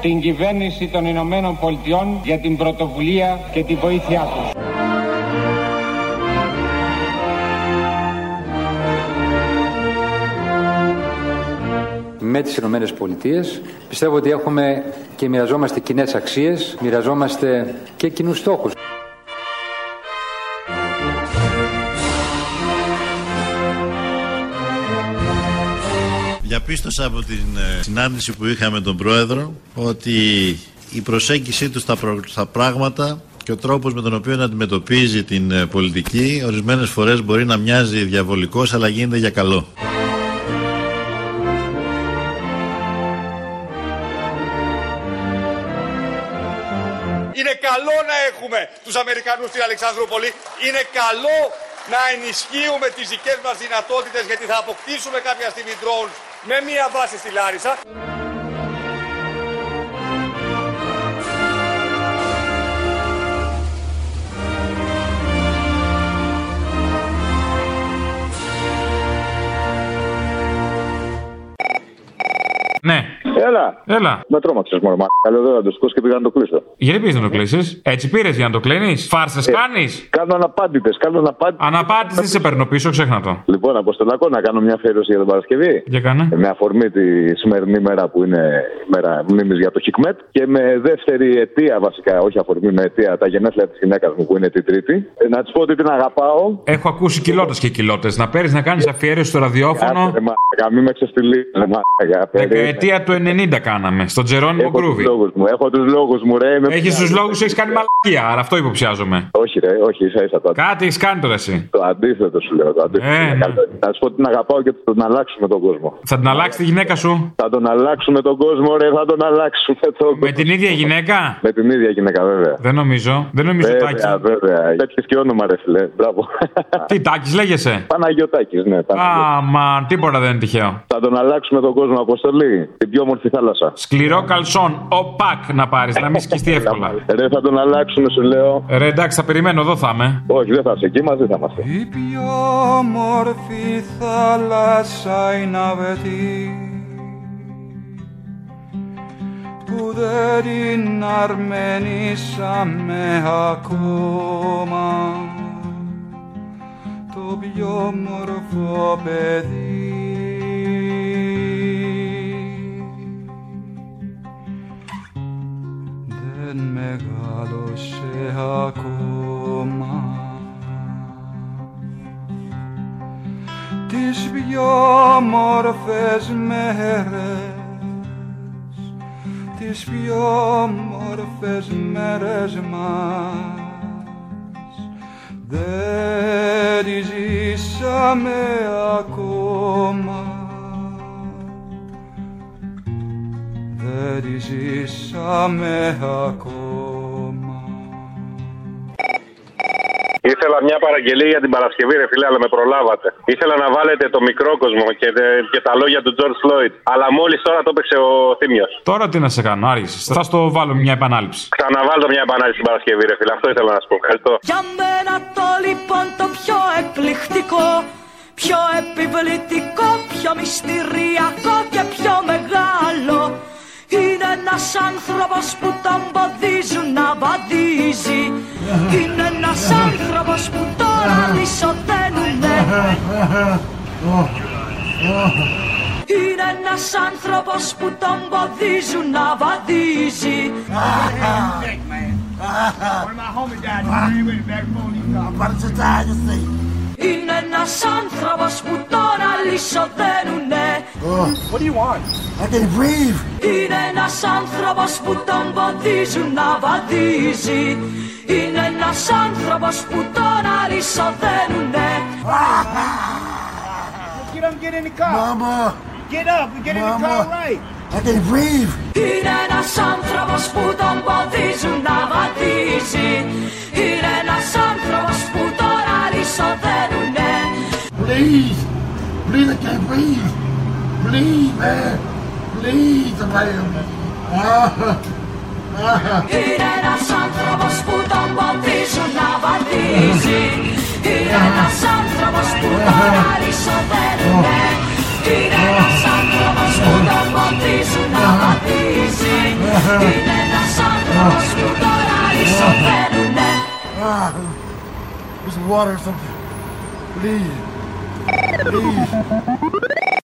την κυβέρνηση των Ηνωμένων Πολιτειών για την πρωτοβουλία και τη βοήθειά τους. με τις Ηνωμένες Πολιτείες. Πιστεύω ότι έχουμε και μοιραζόμαστε κοινές αξίες, μοιραζόμαστε και κοινούς στόχους. Διαπίστωσα από την ε, συνάντηση που είχαμε τον Πρόεδρο ότι η προσέγγιση του στα, προ- στα πράγματα και ο τρόπος με τον οποίο αντιμετωπίζει την ε, πολιτική ορισμένες φορές μπορεί να μοιάζει διαβολικός αλλά γίνεται για καλό. Καλό να έχουμε τους Αμερικανούς στην Αλεξανδρούπολη. Είναι καλό να ενισχύουμε τις δικές μας δυνατότητες γιατί θα αποκτήσουμε κάποια στιγμή drones με μία βάση στη Λάρισα. Έλα. Έλα. Με τρόμαξες μόνο. Μα καλό εδώ να το σηκώσει και πήγα να το κλείσω. Γιατί πήγε να το κλείσεις. Έτσι πήρες για να το κλείνει. Φάρσες κάνεις; Κάνω αναπάντητες. Κάνω αναπάντητες. Αναπάντητες δεν σε παίρνω πίσω, ξέχνα το. Λοιπόν, Αποστολακό, να κάνω μια αφιέρωση για την Παρασκευή. Για κάνε. Με αφορμή τη σημερινή μέρα που είναι η μέρα μνήμης για το Χικμέτ και με δεύτερη αιτία βασικά, όχι αφορμή, με αιτία τα γενέθλια της γυναίκας μου που είναι την Τρίτη. Ε, Να της πω ότι την αγαπάω. Έχω ακούσει κοιλότε και κοιλότε. Να παίρνεις να κάνεις αφιέρωση στο ραδιόφωνο. Άντε, μα, μη με ξεφτυλίσει. Δεκαετία του 90 κάναμε. Στον Τζερόνιμο Έχω τους Γκρούβι. λόγους μου, έχω τους λόγους μου, ρε. με Έχεις πιάνεις. του λόγου, έχεις κάνει μαλακία. Άρα αυτό υποψιάζομαι. Όχι, ρε, όχι, ίσα ίσα το Κάτι έχεις κάνει τώρα εσύ. Το αντίθετο σου λέω. Το αντίθετο. Ε, Να σου πω ότι την αγαπάω και θα τον αλλάξουμε τον κόσμο. Θα την αλλάξει τη γυναίκα σου; Θα τον αλλάξουμε τον κόσμο, ρε, θα τον αλλάξουμε τον Με την ίδια γυναίκα; Με την ίδια γυναίκα, βέβαια. Δεν νομίζω. Δεν νομίζω Βέβαια, Τάκης. βέβαια. Τέτοιε και όνομα, ρε, φιλέ. Μπράβο. Τι Τάκης λέγεσαι; Παναγιωτάκη, ναι. Α, μα τίποτα δεν είναι τυχαίο. Θα τον αλλάξουμε τον κόσμο, Αποστολή. Την πιο όμορφη θάλασσα. Σκληρό καλσόν, ο πακ να πάρεις, να μην σκιστεί εύκολα. Ρε, θα τον αλλάξουμε, σου λέω. Ρε, εντάξει, θα περιμένω, εδώ θα είμαι. Όχι, δεν θα είσαι εκεί, μαζί θα είμαστε. Η πιο όμορφη θάλασσα είναι αβετή που δεν την αρμενήσαμε ακόμα το πιο όμορφο παιδί μεγάλωσε ακόμα. Τις πιο όμορφες μέρες τις πιο όμορφες μέρες μας δεν τις ζήσαμε ακόμα. Δεν τις ζήσαμε ακόμα Ήθελα μια παραγγελία για την Παρασκευή, ρε φίλε, αλλά με προλάβατε. Ήθελα να βάλετε το μικρό κόσμο και, τε- και τα λόγια του George Floyd. Αλλά μόλις τώρα το έπαιξε ο Θήμιος. Τώρα τι να σε κάνω, άργησες. Θα στο βάλω μια επανάληψη. Ξαναβάλω μια επανάληψη την Παρασκευή, ρε φίλε. Αυτό ήθελα να σου πω. Ευχαριστώ. Για μένα το λοιπόν το πιο εκπληκτικό Πιο επιβλητικό, πιο μυστηριακό και πιο μεγάλο Είναι ένας άνθρωπος που τον ποδίζουν να βαδίζει Είναι ένας άνθρωπος που τώρα λυσοδένουνε Είναι ένας άνθρωπος που τον ποδίζουν να βαδίζει Είναι ένας άνθρωπος που τώρα λυσοδένουνε What do you want? I can breathe. Είναι ένας άνθρωπος που τον ποδίζουν να βαδίζει Είναι ένας άνθρωπος που τώρα λυσοδένουνε Get up, get in the car. Mama. Get up, get in the car right. I can breathe. Είναι ένας άνθρωπος που τον ποδίζουν να βαδίζει Είναι ένας άνθρωπος που τώρα λυσοδένουνε Please. Please, I can't breathe. Please, man. Please, somebody help me. Ah. Ah. Είναι ένας άνθρωπος που τον ποδίζουν να βαδίζει Είναι ένας άνθρωπος που τώρα λυσοδένουνε Είναι ένας άνθρωπος που τον ποδίζουν να βαδίζει Είναι ένας άνθρωπος που τώρα λυσοδένουνε Ah. There's water or something. Please. Please.